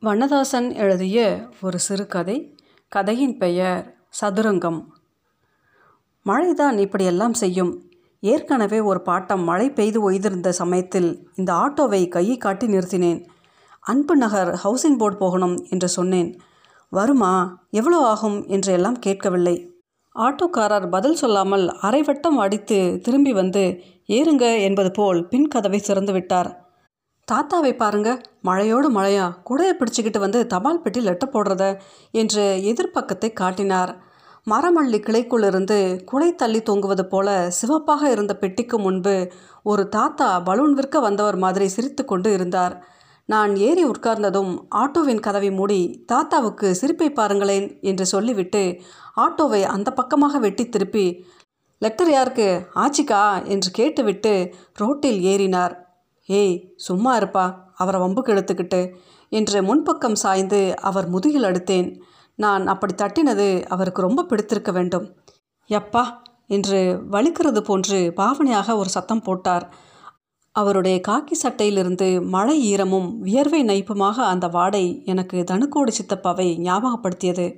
வண்ணதாசன் எழுதிய ஒரு சிறுகதை கதையின் பெயர் சதுரங்கம். மழைதான் இப்படியெல்லாம் செய்யும். ஏற்கனவே ஒரு பாட்டம் மழை பெய்து ஒய்திருந்த சமயத்தில் இந்த ஆட்டோவை கையை காட்டி நிறுத்தினேன். அன்பு நகர் ஹவுசிங் போர்டு போகணும் என்று சொன்னேன். வருமா? எவ்வளோ ஆகும்? என்று எல்லாம் கேட்கவில்லை. ஆட்டோக்காரர் பதில் சொல்லாமல் அரைவட்டம் அடித்து திரும்பி வந்து ஏறுங்க என்பது போல் பின் கதவை திறந்து விட்டார். தாத்தாவை பாருங்க மழையோடு மழையா குடையை பிடிச்சிக்கிட்டு வந்து தபால் பெட்டி லெட்ட போடுறத என்று எதிர்ப்பக்கத்தை காட்டினார். மரமல்லி கிளைக்குள்ளிருந்து குலை தள்ளி தொங்குவது போல சிவப்பாக இருந்த பெட்டிக்கு முன்பு ஒரு தாத்தா பலூன் விற்க வந்தவர் மாதிரி சிரித்து கொண்டு இருந்தார். நான் ஏறி உட்கார்ந்ததும் ஆட்டோவின் கதவை மூடி தாத்தாவுக்கு சிரிப்பை பாருங்களேன் என்று சொல்லிவிட்டு ஆட்டோவை அந்த பக்கமாக வெட்டி திருப்பி லெட்டர் யாருக்கு? ஆச்சிக்கா என்று கேட்டுவிட்டு ரோட்டில் ஏறினார். ஏய் சும்மா இருப்பா அவரை வம்புக்கு எடுத்துக்கிட்டு என்று முன்பக்கம் சாய்ந்து அவர் முதுகில் அடுத்தேன். நான் அப்படி தட்டினது அவருக்கு ரொம்ப பிடித்திருக்க வேண்டும். எப்பா என்று வலிக்கிறது போன்று பாவனையாக ஒரு சத்தம் போட்டார். அவருடைய காக்கி சட்டையிலிருந்து மழை ஈரமும் வியர்வை நைப்புமாக அந்த வாடை எனக்கு தனுக்கோடு சித்தப்பாவை ஞாபகப்படுத்தியது.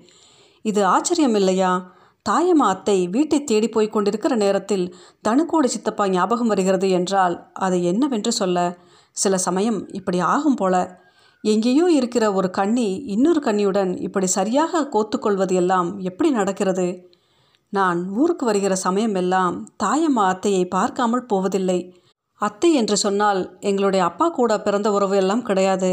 இது ஆச்சரியம் இல்லையா தாயம்மா அத்தை வீட்டை தேடி போய் கொண்டிருக்கிற நேரத்தில் தனுக்கோடு சித்தப்பா ஞாபகம் வருகிறது என்றால் அதை என்னவென்று சொல்ல? சில சமயம் இப்படி ஆகும் போல. எங்கேயோ இருக்கிற ஒரு கண்ணி இன்னொரு கண்ணியுடன் இப்படி சரியாக கோத்துக்கொள்வது எல்லாம் எப்படி நடக்கிறது? நான் ஊருக்கு வருகிற சமயம் எல்லாம் தாயம்மா அத்தையை பார்க்காமல் போவதில்லை. அத்தை என்று சொன்னால் எங்களுடைய அப்பா கூட பிறந்த உறவு எல்லாம் கிடையாது.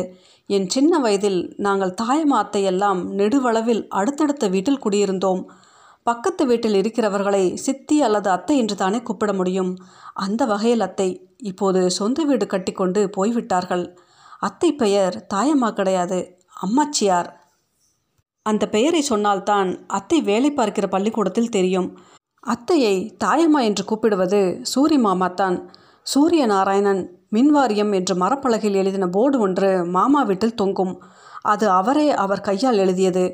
என் சின்ன வயதில் நாங்கள் தாயம்மா அத்தை எல்லாம் நெடுவளவில் அடுத்தடுத்த வீட்டில் குடியிருந்தோம். பக்கத்து வீட்டில் இருக்கிறவர்களை சித்தி அல்லது அத்தை என்று தானே கூப்பிட முடியும்? அந்த வகையில் அத்தை இப்போது சொந்த வீடு கட்டிக்கொண்டு போய்விட்டார்கள். அத்தை பெயர் தாயம்மா கிடையாது அம்மாச்சியார். அந்த பெயரை சொன்னால்தான் அத்தை வேலை பார்க்கிற பள்ளிக்கூடத்தில் தெரியும். அத்தையை தாயம்மா என்று கூப்பிடுவது சூரி மாமா தான் சூரிய நாராயணன் மின்வாரியம் என்று மரப்பலகையில் எழுதின போர்டு ஒன்று மாமா வீட்டில் தொங்கும். அது அவரே அவர் கையால் எழுதியது.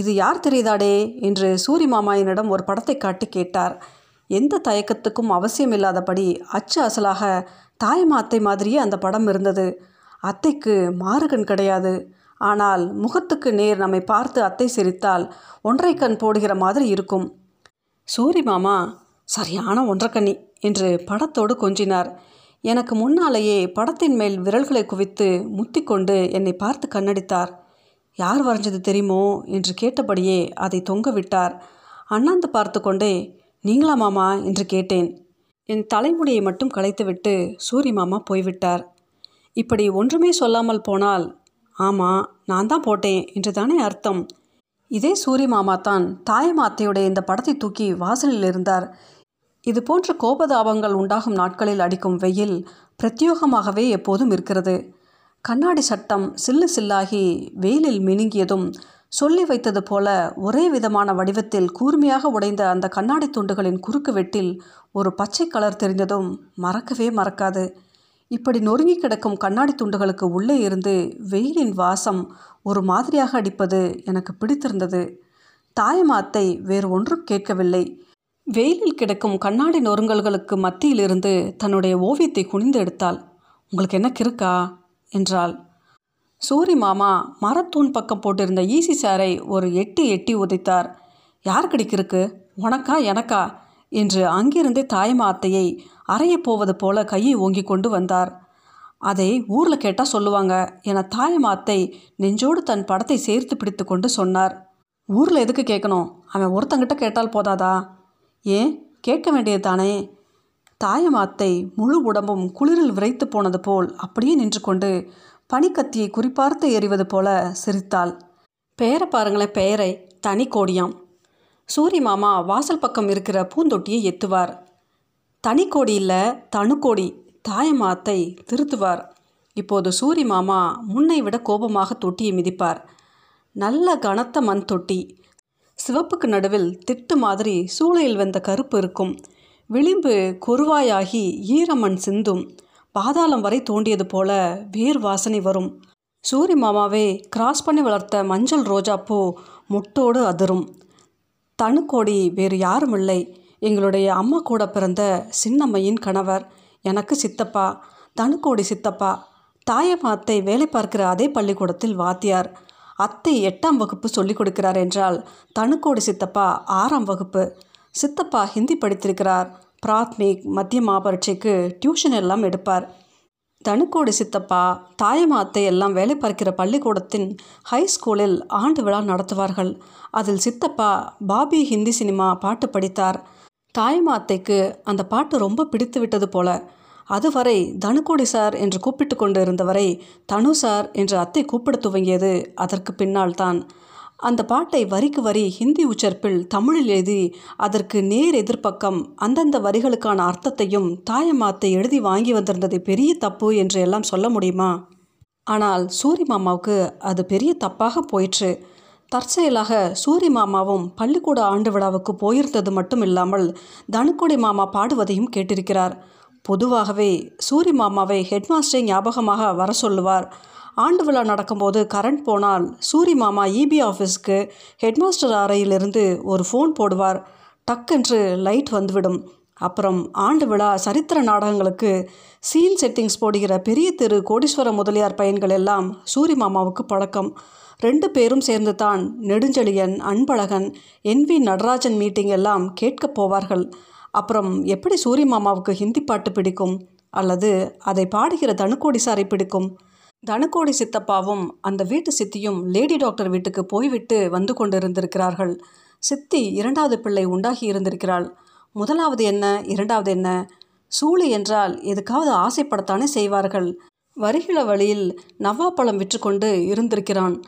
இது யார் தெரியுதாடே? என்று சூரி என்னிடம் ஒரு படத்தை காட்டி கேட்டார். எந்த தயக்கத்துக்கும் அவசியம் இல்லாதபடி அச்சு அசலாக தாய்மா அத்தை மாதிரியே அந்த படம் இருந்தது. அத்தைக்கு மாறுகண் கிடையாது. ஆனால் முகத்துக்கு நேர் நம்மை பார்த்து அத்தை சிரித்தால் ஒன்றை கண் போடுகிற மாதிரி இருக்கும். சூரி மாமா சரியான ஒன்றக்கண்ணி என்று படத்தோடு கொஞ்சினார். எனக்கு முன்னாலேயே படத்தின் மேல் விரல்களை குவித்து முத்திக்கொண்டு என்னை பார்த்து கண்ணடித்தார். யார் வரைஞ்சது தெரியுமோ என்று கேட்டபடியே அதை தொங்க விட்டார். அண்ணாந்து பார்த்து கொண்டே நீங்களா மாமா? என்று கேட்டேன். என் தலைமுடியை மட்டும் களைத்துவிட்டு சூரி மாமா போய்விட்டார். இப்படி ஒன்றுமே சொல்லாமல் போனால்? ஆமாம் நான் தான் போட்டேன் என்று தானே அர்த்தம். இதே சூரி மாமா தான் தாயமாத்தையுடைய இந்த படத்தை தூக்கி வாசலில் இருந்தார். இது போன்ற கோபதாபங்கள் உண்டாகும் நாட்களில் அடிக்கும் வெயில் பிரத்யோகமாகவே எப்போதும் இருக்கிறது. கண்ணாடி சட்டம் சில்லு சில்லாகி வெயிலில் மினுங்கியதும் சொல்லி வைத்தது போல ஒரே விதமான வடிவத்தில் கூர்மையாக உடைந்த அந்த கண்ணாடி துண்டுகளின் குறுக்கு வெட்டில் ஒரு பச்சை கலர் தெரிந்ததும் மறக்கவே மறக்காது. இப்படி நொறுங்கி கிடக்கும் கண்ணாடி துண்டுகளுக்கு உள்ளே இருந்து வெயிலின் வாசம் ஒரு மாதிரியாக அடிப்பது எனக்கு பிடித்திருந்தது. தாயமாத்தை வேறு ஒன்றும் கேட்கவில்லை. வெயிலில் கிடக்கும் கண்ணாடி நொறுங்கல்களுக்கு மத்தியிலிருந்து தன்னுடைய ஓவியத்தை குனிந்து எடுத்தாள். உங்களுக்கு என்ன கிருக்கா என்றாள். சூரி மாமா மரத்தூண் பக்கம் போட்டிருந்த ஈசி சாரை ஒரு எட்டி எட்டி உதைத்தார். யார் கிடைக்கிருக்கு உனக்கா எனக்கா? என்று அங்கிருந்தே தாயம்மா அத்தையை அறையப் போவது போல கையை ஓங்கி கொண்டு வந்தார். அதை ஊரில் கேட்டால் சொல்லுவாங்க என தாயம்மா அத்தை நெஞ்சோடு தன் படத்தை சேர்த்து பிடித்து கொண்டு சொன்னார். ஊரில் எதுக்கு கேட்கணும் அவன் ஒருத்தங்கிட்ட கேட்டால் போதாதா? ஏன்? கேட்க வேண்டியது தானே? தாயமாத்தை முழு உடம்பும் குளிரில் விரைத்து போனது போல் அப்படியே நின்று கொண்டு பனிக்கத்தியை குறிப்பார்த்து எறிவது போல சிரித்தாள். பெயரை பாருங்களேன் பெயரை தனி கோடியாம். சூரி மாமா வாசல் பக்கம் இருக்கிற பூந்தொட்டியை எத்துவார். தனி கோடி இல்லை தனுக்கோடி தாயமாத்தை திருத்துவார். இப்போது சூரி மாமா முன்னை விட கோபமாக தொட்டியை மிதிப்பார். நல்ல கனத்த மண் தொட்டி. சிவப்புக்கு நடுவில் திட்டு மாதிரி சூளையில் வந்த கருப்பு இருக்கும். விளிம்பு கொருவாயாகி ஈரமண் சிந்தும். பாதாளம் வரை தோண்டியது போல வேர் வாசனை வரும். சூரி மாமாவே கிராஸ் பண்ணி வளர்த்த மஞ்சள் ரோஜாப்பூ முட்டோடு அதிரும். தனுக்கோடி வேறு யாரும் இல்லை எங்களுடைய அம்மா கூட பிறந்த சின்னம்மையின் கணவர். எனக்கு சித்தப்பா தனுக்கோடி சித்தப்பா. தாயம்மா அத்தை வேலை பார்க்கிற அதே பள்ளிக்கூடத்தில் வாத்தியார். அத்தை எட்டாம் வகுப்பு சொல்லிக் கொடுக்கிறார் என்றால் தனுக்கோடி சித்தப்பா ஆறாம் வகுப்பு. சித்தப்பா ஹிந்தி படித்திருக்கிறார். பிராத்மிக் மத்தியமா பரீட்சைக்கு டியூஷன் எல்லாம் எடுப்பார். தனுக்கோடி சித்தப்பா தாயமாத்தை அத்தை எல்லாம் வேலை பார்க்கிற பள்ளிக்கூடத்தின் ஹை ஸ்கூலில் ஆண்டு விழா நடத்துவார்கள். அதில் சித்தப்பா பாபி ஹிந்தி சினிமா பாட்டு படித்தார். தாயமாத்தைக்கு அந்த பாட்டு ரொம்ப பிடித்து விட்டது போல. அதுவரை தனுக்கோடி சார் என்று கூப்பிட்டு கொண்டு இருந்தவரை தனு சார் என்று அத்தை கூப்பிட துவங்கியது அதற்கு பின்னால் தான். அந்த பாட்டை வரிக்கு வரி ஹிந்தி உச்சரிப்பில் தமிழில் எழுதி அதற்கு நேர் எதிர்ப்பக்கம் அந்தந்த வரிகளுக்கான அர்த்தத்தையும் தாயம்மாத்தை எழுதி வாங்கி வந்திருந்தது பெரிய தப்பு என்று எல்லாம் சொல்ல முடியுமா? ஆனால் சூரி மாமாவுக்கு அது பெரிய தப்பாக போயிற்று. தற்செயலாக சூரி மாமாவும் பள்ளிக்கூட ஆண்டு விழாவுக்கு போயிருந்தது மட்டும் இல்லாமல் தனுக்குடி மாமா பாடுவதையும் கேட்டிருக்கிறார். பொதுவாகவே சூரி மாமாவை ஹெட்மாஸ்டரை ஞாபகமாக வர சொல்லுவார். ஆண்டு விழா நடக்கும்போது கரண்ட் போனால் சூரி மாமா இபி ஆஃபீஸ்க்கு ஹெட்மாஸ்டர் அறையிலிருந்து ஒரு ஃபோன் போடுவார். டக்கென்று லைட் வந்துவிடும். அப்புறம் ஆண்டு விழா சரித்திர நாடகங்களுக்கு சீன் செட்டிங்ஸ் போடுகிற பெரிய திரு கோடீஸ்வர முதலியார் பையன்கள் எல்லாம் சூரி மாமாவுக்கு பழக்கம். ரெண்டு பேரும் சேர்ந்து தான் Nedunchezhiyan Anbazhagan N V Natarajan meeting எல்லாம் கேட்கப் போவார்கள். அப்புறம் எப்படி சூரிய மாமாவுக்கு ஹிந்தி பாட்டு பிடிக்கும்? அல்லது அதை பாடுகிற தனுக்கோடி சாரை பிடிக்கும்? தனுக்கோடி சித்தப்பாவும் அந்த வீட்டு சித்தியும் லேடி டாக்டர் வீட்டுக்கு போய்விட்டு வந்து கொண்டிருந்திருக்கிறார்கள். சித்தி இரண்டாவது பிள்ளை உண்டாகி இருந்திருக்கிறாள். முதலாவது என்ன இரண்டாவது என்ன? சூளி என்றால் எதுக்காவது ஆசைப்படத்தானே செய்வார்கள். வருகிற வழியில் நவ்வாப்பழம் விற்றுக்கொண்டு இருந்திருக்கிறான்.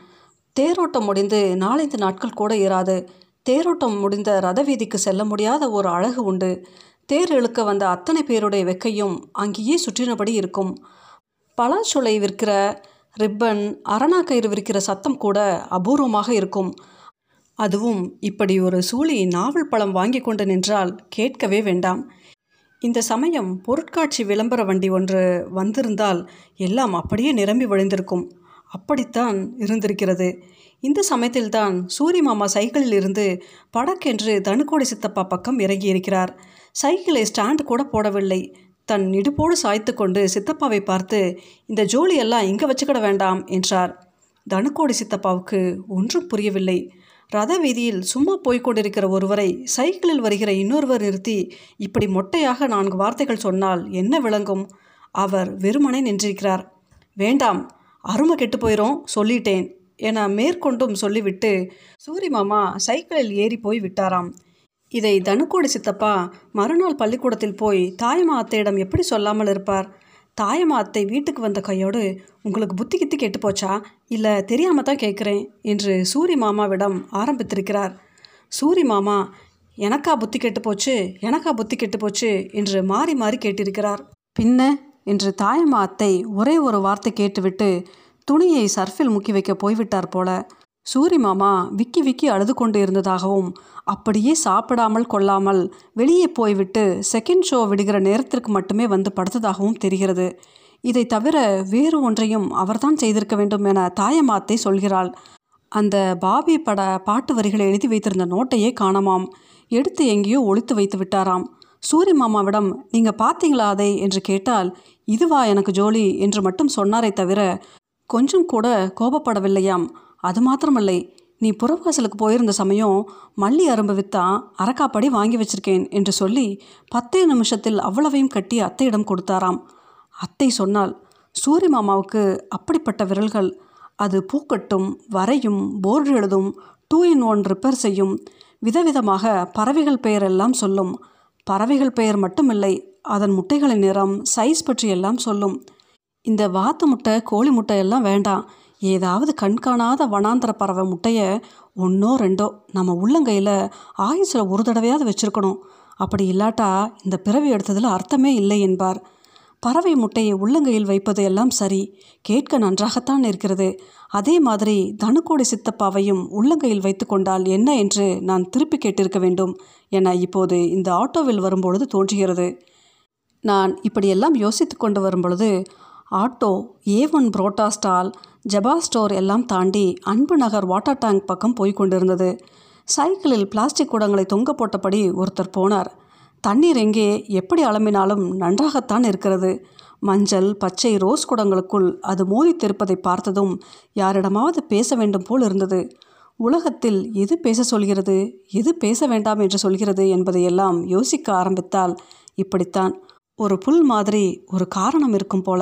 தேரோட்டம் முடிந்து நாலஞ்சு நாட்கள் கூட இராது. தேரோட்டம் முடிந்த ரத வீதிக்கு செல்ல முடியாத ஒரு அழகு உண்டு. தேர் இழுக்க வந்த அத்தனை பேருடைய வெக்கையும் அங்கேயே சுற்றினபடி இருக்கும். பலாச்சுளை விற்கிற ரிப்பன் அரணா கயிறு விற்கிற சத்தம் கூட அபூர்வமாக இருக்கும். அதுவும் இப்படி ஒரு சூழி நாவல் பழம் வாங்கி கொண்டு நின்றால் கேட்கவே வேண்டாம். இந்த சமயம் பொருட்காட்சி விளம்பர வண்டி ஒன்று வந்திருந்தால் எல்லாம் அப்படியே நிரம்பி வழிந்திருக்கும். அப்படித்தான் இருந்திருக்கிறது. இந்த சமயத்தில்தான் சூரி மாமா சைக்கிளில் இருந்து படக்கென்று தனுக்கோடி சித்தப்பா பக்கம் இறங்கியிருக்கிறார். சைக்கிளை ஸ்டாண்டு கூட போடவில்லை. தன் இடுப்போடு சாய்த்து கொண்டு சித்தப்பாவை பார்த்து இந்த ஜோலியெல்லாம் இங்கே வச்சுக்கிட வேண்டாம் என்றார். தனுக்கோடி சித்தப்பாவுக்கு ஒன்றும் புரியவில்லை. ரத வீதியில் சும்மா போய்கொண்டிருக்கிற ஒருவரை சைக்கிளில் வருகிற இன்னொருவர் நிறுத்தி இப்படி மொட்டையாக நான்கு வார்த்தைகள் சொன்னால் என்ன விளங்கும்? அவர் வெறுமனே நின்றிருக்கிறார். வேண்டாம் அருமை கெட்டு போயிரும் சொல்லிட்டேன் என மேற்கொண்டும் சொல்லிவிட்டு சூரி மாமா சைக்கிளில் ஏறி போய் விட்டாராம். இதை தனுக்கோடி சித்தப்பா மறுநாள் பள்ளிக்கூடத்தில் போய் தாயம்மா அத்தையிடம் எப்படி சொல்லாமல் இருப்பார்? தாயம்மா அத்தை வீட்டுக்கு வந்த கையோடு உங்களுக்கு புத்தி கித்தி கெட்டு போச்சா இல்லை தெரியாமல் தான் கேட்குறேன் என்று சூரி மாமாவிடம் ஆரம்பித்திருக்கிறார். சூரி மாமா எனக்கா புத்தி கெட்டு போச்சு எனக்கா புத்தி கெட்டு போச்சு என்று மாறி மாறி கேட்டிருக்கிறார். பின்ன? என்று தாயம்மா அத்தை ஒரே ஒரு வார்த்தை கேட்டுவிட்டு துணியை சர்ஃபில் முக்கி வைக்க போய்விட்டார் போல. சூரி மாமா விக்கி விக்கி அழுது கொண்டு இருந்ததாகவும் அப்படியே சாப்பிடாமல் கொள்ளாமல் வெளியே போய்விட்டு செகண்ட் ஷோ விடுகிற நேரத்திற்கு மட்டுமே வந்து படுத்ததாகவும் தெரிகிறது. இதை தவிர வேறு ஒன்றையும் அவர்தான் செய்திருக்க வேண்டும் என தாயமாத்தை சொல்கிறாள். அந்த பாபி பட பாட்டு வரிகளை எழுதி வைத்திருந்த நோட்டையே காணாமாம். எடுத்து எங்கேயோ ஒழித்து வைத்து விட்டாராம். சூரி மாமாவிடம் நீங்கள் பார்த்தீங்களா அதை? என்று கேட்டால் இதுவா எனக்கு ஜோலி என்று மட்டும் சொன்னாரே தவிர கொஞ்சம் கூட கோபப்படவில்லையாம். அது மாத்திரமில்லை நீ புறவாசலுக்கு போயிருந்த சமயம் மல்லி அரும்பு வித்தா அரக்காப்படி வாங்கி வச்சிருக்கேன் என்று சொல்லி பத்தே நிமிஷத்தில் அவ்வளவையும் கட்டி அத்தையிடம் கொடுத்தாராம். அத்தை சொன்னால் சூரி மாமாவுக்கு அப்படிப்பட்ட விரல்கள். அது பூக்கட்டும் வரையும் போர்டு எழுதும் டூ இன் ஒன் ரிப்பேர் செய்யும். விதவிதமாக பறவைகள் பெயரெல்லாம் சொல்லும். பறவைகள் பெயர் மட்டுமில்லை அதன் முட்டைகளின் நிறம் சைஸ் பற்றி எல்லாம் சொல்லும். இந்த வாத்து முட்டை கோழி முட்டை எல்லாம் வேண்டாம். ஏதாவது கண்காணாத வனாந்தர பறவை முட்டையை ஒன்றோ ரெண்டோ நம்ம உள்ளங்கையில் ஆயுசில் ஒரு தடவையாவது வச்சுருக்கணும். அப்படி இல்லாட்டா இந்த பிறவி எடுத்ததில் அர்த்தமே இல்லை என்பார். பறவை முட்டையை உள்ளங்கையில் வைப்பது எல்லாம் சரி கேட்க நன்றாகத்தான் இருக்கிறது அதே மாதிரி தனுக்கோடி சித்தப்பாவையும் உள்ளங்கையில் வைத்து கொண்டால் என்ன என்று நான் திருப்பி கேட்டிருக்க வேண்டும் என இப்போது இந்த ஆட்டோவில் வரும்பொழுது தோன்றுகிறது. நான் இப்படியெல்லாம் யோசித்து கொண்டு வரும்பொழுது auto A one parotta stall Jaba store எல்லாம் தாண்டி அன்பு நகர் வாட்டர் டேங்க் பக்கம் போய் கொண்டிருந்தது. சைக்கிளில் பிளாஸ்டிக் குடங்களை தொங்க போட்டபடி ஒருத்தர் போனார். தண்ணீர் எங்கே எப்படி அளம்பினாலும் நன்றாகத்தான் இருக்கிறது. மஞ்சள் பச்சை ரோஸ் குடங்களுக்குள் அது மோதித்திருப்பதை பார்த்ததும் யாரிடமாவது பேச வேண்டும் போல் இருந்தது. உலகத்தில் எது பேச சொல்கிறது எது பேச வேண்டாம் என்று சொல்கிறது என்பதையெல்லாம் யோசிக்க ஆரம்பித்தால் இப்படித்தான். ஒரு புல் மாதிரி ஒரு காரணம் இருக்கும் போல.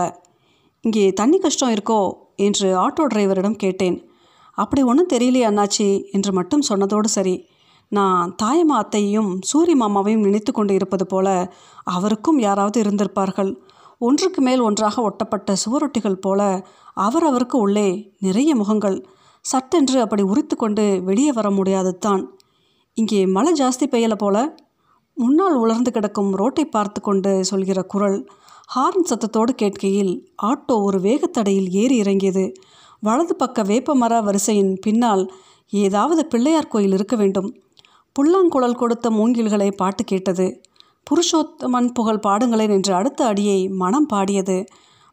இங்கே தண்ணி கஷ்டம் இருக்கோ என்று ஆட்டோ டிரைவரிடம் கேட்டேன். அப்படி ஒன்றும் தெரியலையே அண்ணாச்சி என்று மட்டும் சொன்னதோடு சரி. நான் தாயம்மா அத்தையையும் சூரிய மாமாவையும் நினைத்து கொண்டு இருப்பது போல அவருக்கும் யாராவது இருந்திருப்பார்கள். ஒன்றுக்கு மேல் ஒன்றாக ஒட்டப்பட்ட சுவரொட்டிகள் போல அவரவருக்கு உள்ளே நிறைய முகங்கள். சட்டென்று அப்படி உரித்து கொண்டு வெளியே வர முடியாது தான் இங்கே மழை ஜாஸ்தி பெய்யல போல. முன்னால் உலர்ந்து கிடக்கும் ரோட்டை பார்த்து கொண்டு சொல்கிற குரல் ஹார்ன் சத்தத்தோடு கேட்கையில் ஆட்டோ ஒரு வேகத்தடையில் ஏறி இறங்கியது. வலது பக்க வேப்பமர வரிசையின் பின்னால் ஏதாவது பிள்ளையார் கோயில் இருக்க வேண்டும். புல்லாங்குழல் கொடுத்த மூங்கில்களை பாட்டு கேட்டது. புருஷோத்தமன் புகழ் பாடுங்களேன் என்று அடுத்த அடியை மனம் பாடியது.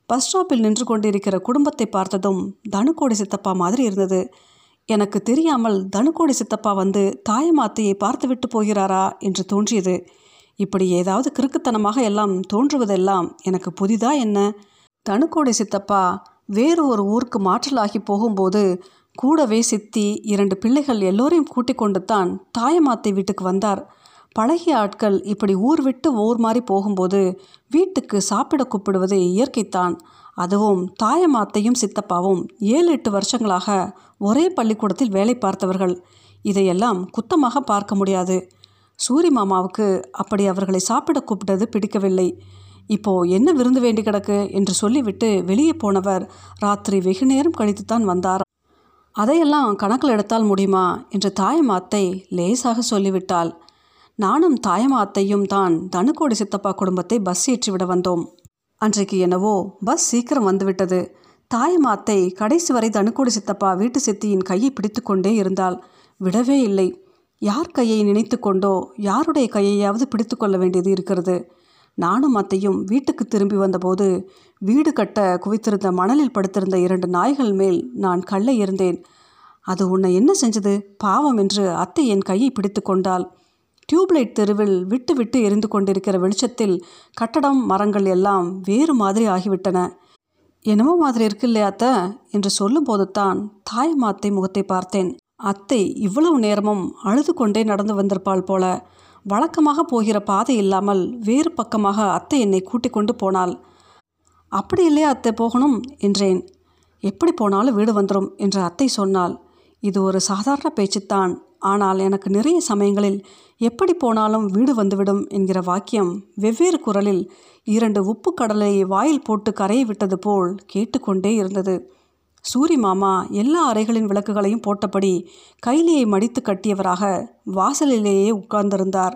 பஸ் ஸ்டாப்பில் நின்று கொண்டிருக்கிற குடும்பத்தை பார்த்ததும் தனுக்கோடி சித்தப்பா மாதிரி இருந்தது. எனக்கு தெரியாமல் தனுக்கோடி சித்தப்பா வந்து தாயமாத்தையை பார்த்துவிட்டு போகிறாரா என்று தோன்றியது. இப்படி ஏதாவது கிறுக்குத்தனமாக எல்லாம் தோன்றுவதெல்லாம் எனக்கு புதிதா என்ன? தனுக்கோடி சித்தப்பா வேறு ஒரு ஊருக்கு மாற்றலாகி போகும்போது கூடவே சித்தி இரண்டு பிள்ளைகள் எல்லோரையும் கூட்டிக் கொண்டு தான் தாயமாத்தை வீட்டுக்கு வந்தார். பழகிய ஆட்கள் இப்படி ஊர் விட்டு ஊர் மாறி போகும்போது வீட்டுக்கு சாப்பிட கூப்பிடுவது இயற்கைத்தான். அதுவும் தாயமாத்தையும் சித்தப்பாவும் ஏழு எட்டு வருஷங்களாக ஒரே பள்ளிக்கூடத்தில் வேலை பார்த்தவர்கள். இதையெல்லாம் குத்தமாக பார்க்க முடியாது. சூரி மாமாவுக்கு அப்படி அவர்களை சாப்பிட கூப்பிட்டது பிடிக்கவில்லை. இப்போ என்ன விருந்து வேண்டி கிடக்கு என்று சொல்லிவிட்டு வெளியே போனவர் ராத்திரி வெகு நேரம் கழித்துத்தான் வந்தார். அதையெல்லாம் கணக்கில் எடுத்தால் முடியுமா? என்று தாயமாத்தை லேசாக சொல்லிவிட்டாள். நானும் தாயமாத்தையும் தான் தனுக்கோடி சித்தப்பா குடும்பத்தை பஸ் ஏற்றி விட வந்தோம். அன்றைக்கு என்னவோ பஸ் சீக்கிரம் வந்துவிட்டது. தாயமாத்தை கடைசி வரை தனுக்கோடி சித்தப்பா வீட்டு சித்தியின் கையை பிடித்து கொண்டே இருந்தால் விடவே இல்லை. யார் கையை நினைத்து கொண்டோ யாருடைய கையையாவது பிடித்து கொள்ள வேண்டியது இருக்கிறது. நானும் அத்தையும் வீட்டுக்கு திரும்பி வந்தபோது வீடு கட்ட குவித்திருந்த மணலில் படுத்திருந்த இரண்டு நாய்கள் மேல் நான் கல்லை இருந்தேன் அது உன்னை என்ன செஞ்சது? பாவம் என்று அத்தை என் கையை பிடித்து கொண்டாள். டியூப்லைட் தெருவில் விட்டு விட்டு எரிந்து கொண்டிருக்கிற வெளிச்சத்தில் கட்டடம் மரங்கள் எல்லாம் வேறு மாதிரி ஆகிவிட்டன. என்னமோ மாதிரி இருக்கு இல்லையா அத்தை? என்று சொல்லும்போது தான் தாய் மாத்தை முகத்தை பார்த்தேன். அத்தை இவ்வளவு நேரமும் அழுது கொண்டே நடந்து வந்திருப்பாள் போல. வழக்கமாக போகிற பாதை இல்லாமல் வேறு பக்கமாக அத்தை என்னை கூட்டிக் கொண்டு போனாள். அப்படி இல்லையா அத்தை போகணும்? என்றேன். எப்படி போனாலும் வீடு வந்துடும் என்று அத்தை சொன்னாள். இது ஒரு சாதாரண பேச்சுத்தான். ஆனால் எனக்கு நிறைய சமயங்களில் எப்படி போனாலும் வீடு வந்துவிடும் என்கிற வாக்கியம் வெவ்வேறு குரலில் இரண்டு உப்பு கடலை வாயில் போட்டு கரையை விட்டது போல் கேட்டுக்கொண்டே இருந்தது. சூரி மாமா எல்லா அறைகளின் விளக்குகளையும் போட்டபடி கைலியை மடித்து கட்டியவராக வாசலிலேயே உட்கார்ந்திருந்தார்.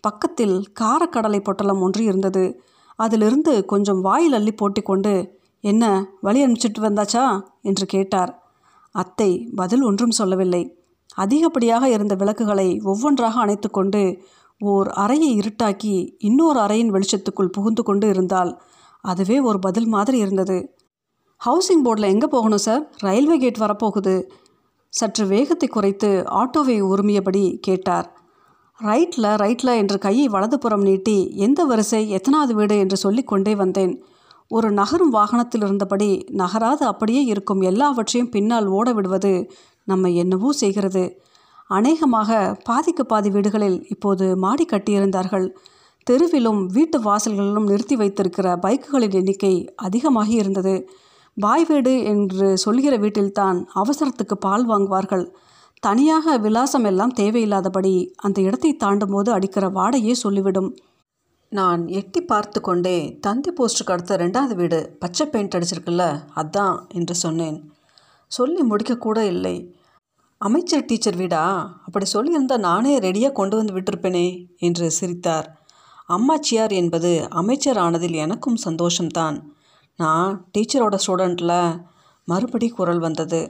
பக்கத்தில் காரக்கடலை பொட்டலம் ஒன்று இருந்தது. அதிலிருந்து கொஞ்சம் வாயில் அள்ளி போட்டிக்கொண்டு என்ன வழி அனுப்பிச்சிட்டு வந்தாச்சா? என்று கேட்டார். அத்தை பதில் ஒன்றும் சொல்லவில்லை. அதிகப்படியாக இருந்த விளக்குகளை ஒவ்வொன்றாக அணைத்து கொண்டு ஓர் அறையை இருட்டாக்கி இன்னொரு அறையின் வெளிச்சத்துக்குள் புகுந்து கொண்டு இருந்தால் அதுவே ஒரு பதில் மாதிரி இருந்தது. ஹவுசிங் போர்டில் எங்கே போகணும் சார் ரயில்வே கேட் வரப்போகுது. சற்று வேகத்தை குறைத்து ஆட்டோவை உரிமையபடி கேட்டார். ரைட்டில் ரைட்டில் என்று கையை வலதுபுறம் நீட்டி எந்த வரிசை? எத்தனாவது வீடு? என்று சொல்லி கொண்டே வந்தேன். ஒரு நகரும் வாகனத்தில் இருந்தபடி நகராது அப்படியே இருக்கும் எல்லாவற்றையும் பின்னால் ஓட விடுவது நம்ம என்னவோ செய்கிறது. அநேகமாக பாதிக்கு பாதி வீடுகளில் இப்போது மாடி கட்டியிருந்தார்கள். தெருவிலும் வீட்டு வாசல்களிலும் நிறுத்தி வைத்திருக்கிற பைக்குகளின் எண்ணிக்கை அதிகமாகி இருந்தது. வாய் வீடு என்று சொல்கிற வீட்டில்தான் அவசரத்துக்கு பால் வாங்குவார்கள். தனியாக விலாசம் எல்லாம் தேவையில்லாதபடி அந்த இடத்தை தாண்டும் போது அடிக்கிற வாடையே சொல்லிவிடும். நான் எட்டி பார்த்து கொண்டே தந்தி போஸ்டுக்கு அடுத்த ரெண்டாவது வீடு பச்சை பெயிண்ட் அடிச்சிருக்குல்ல அதான் என்று சொன்னேன். சொல்லி முடிக்கக்கூட இல்லை. அமைச்சர் டீச்சர் வீடா? அப்படி சொல்லியிருந்தால் நானே ரெடியாக கொண்டு வந்து விட்டிருப்பேனே என்று சிரித்தார். அம்மாச்சியார் என்பது அமைச்சர் ஆனதில் எனக்கும் சந்தோஷம்தான். நான் டீச்சரோட ஸ்டூடெண்ட்டில் மறுபடி குரல் வந்தது.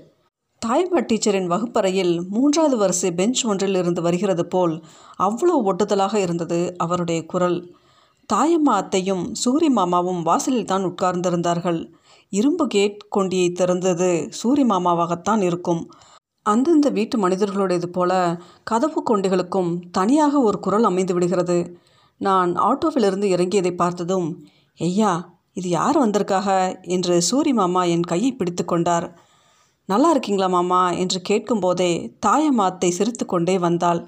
தாய்மா டீச்சரின் வகுப்பறையில் மூன்றாவது வரிசை பெஞ்ச் ஒன்றில் இருந்து வருகிறது போல் அவ்வளோ ஒட்டுதலாக இருந்தது அவருடைய குரல். தாயம்மா அத்தையும் சூரி மாமாவும் வாசலில் தான் உட்கார்ந்திருந்தார்கள். இரும்பு கேட் கொண்டியை திறந்தது சூரி மாமாவாகத்தான் இருக்கும். அந்தந்த வீட்டு மனிதர்களுடையது போல கதவு கொண்டிகளுக்கும் தனியாக ஒரு குரல் அமைந்து விடுகிறது. நான் ஆட்டோவிலிருந்து இறங்கியதை பார்த்ததும் ஐயா இது யார் வந்திருக்காக? என்று சூரி மாமா என் கையை பிடித்து கொண்டார். நல்லா இருக்கீங்களா மாமா? என்று கேட்கும்போதே தாயம்மாத்தை சிரித்து கொண்டே வந்தாள்.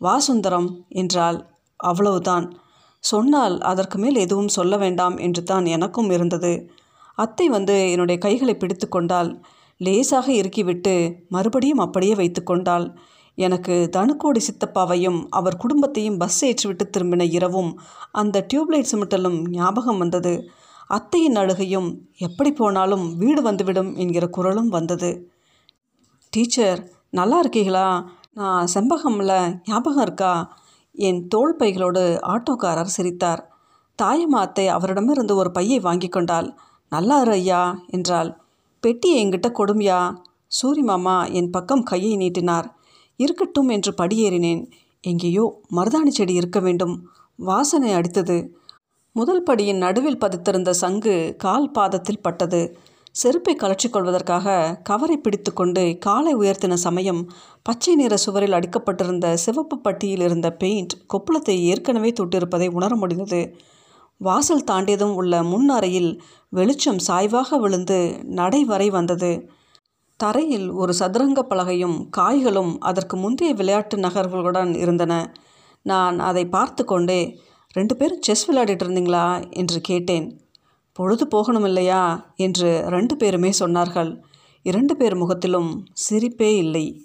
வாசுந்தரம் என்றாள். அவ்வளவுதான். சொன்னால் அதற்கு மேல் எதுவும் சொல்ல வேண்டாம் என்று தான் எனக்கும் இருந்தது. அத்தை வந்து என்னுடைய கைகளை பிடித்து கொண்டால் லேசாக இறுக்கிவிட்டு மறுபடியும் அப்படியே வைத்து கொண்டாள். எனக்கு தனுக்கோடி சித்தப்பாவையும் அவர் குடும்பத்தையும் பஸ் ஏற்றிவிட்டு திரும்பின இரவும் அந்த டியூப்லைட் சிமிட்டலும் ஞாபகம் வந்தது. அத்தையின் அழுகையும் எப்படி போனாலும் வீடு வந்துவிடும் என்கிற குரலும் வந்தது. டீச்சர் நல்லா இருக்கீங்களா? நான் செம்பகமில் ஞாபகம் இருக்கா? என் தோள் பைகளோடு ஆட்டோக்காரர் சிரித்தார். தாயம்மா அத்தை அவரிடமிருந்து ஒரு பையை வாங்கி கொண்டாள். நல்லா இரு ஐயா என்றாள். பெட்டியை என்கிட்ட கொடுமையா? சூரி மாமா என் பக்கம் கையை நீட்டினார். இருக்கட்டும் என்று படியேறினேன். எங்கேயோ மருதாணி செடி இருக்க வேண்டும். வாசனை அடித்தது. முதல் படியின் நடுவில் பதித்திருந்த சங்கு கால் பாதத்தில் பட்டது. செருப்பை கலற்றிக் கொள்வதற்காக கவரை பிடித்து கொண்டு காலை உயர்த்தின சமயம் பச்சை நிற சுவரில் அடிக்கப்பட்டிருந்த சிவப்பு பட்டியில் இருந்த பெயிண்ட் கொப்புளத்தை ஏற்கனவே தொட்டிருப்பதை உணர முடிந்தது. வாசல் தாண்டியதும் உள்ள முன் அறையில் வெளிச்சம் சாய்வாக விழுந்து நடை வரை வந்தது. தரையில் ஒரு சதுரங்க பலகையும் காய்களும் அதற்கு முந்தைய விளையாட்டு நகர்வுகளுடன் இருந்தன. நான் அதை பார்த்து கொண்டே ரெண்டு பேரும் செஸ் விளையாடிட்டு இருந்தீங்களா? என்று கேட்டேன். பொழுது போகணும் இல்லையா என்று ரெண்டு பேருமே சொன்னார்கள். இரண்டு பேர் முகத்திலும் சிரிப்பே இல்லை.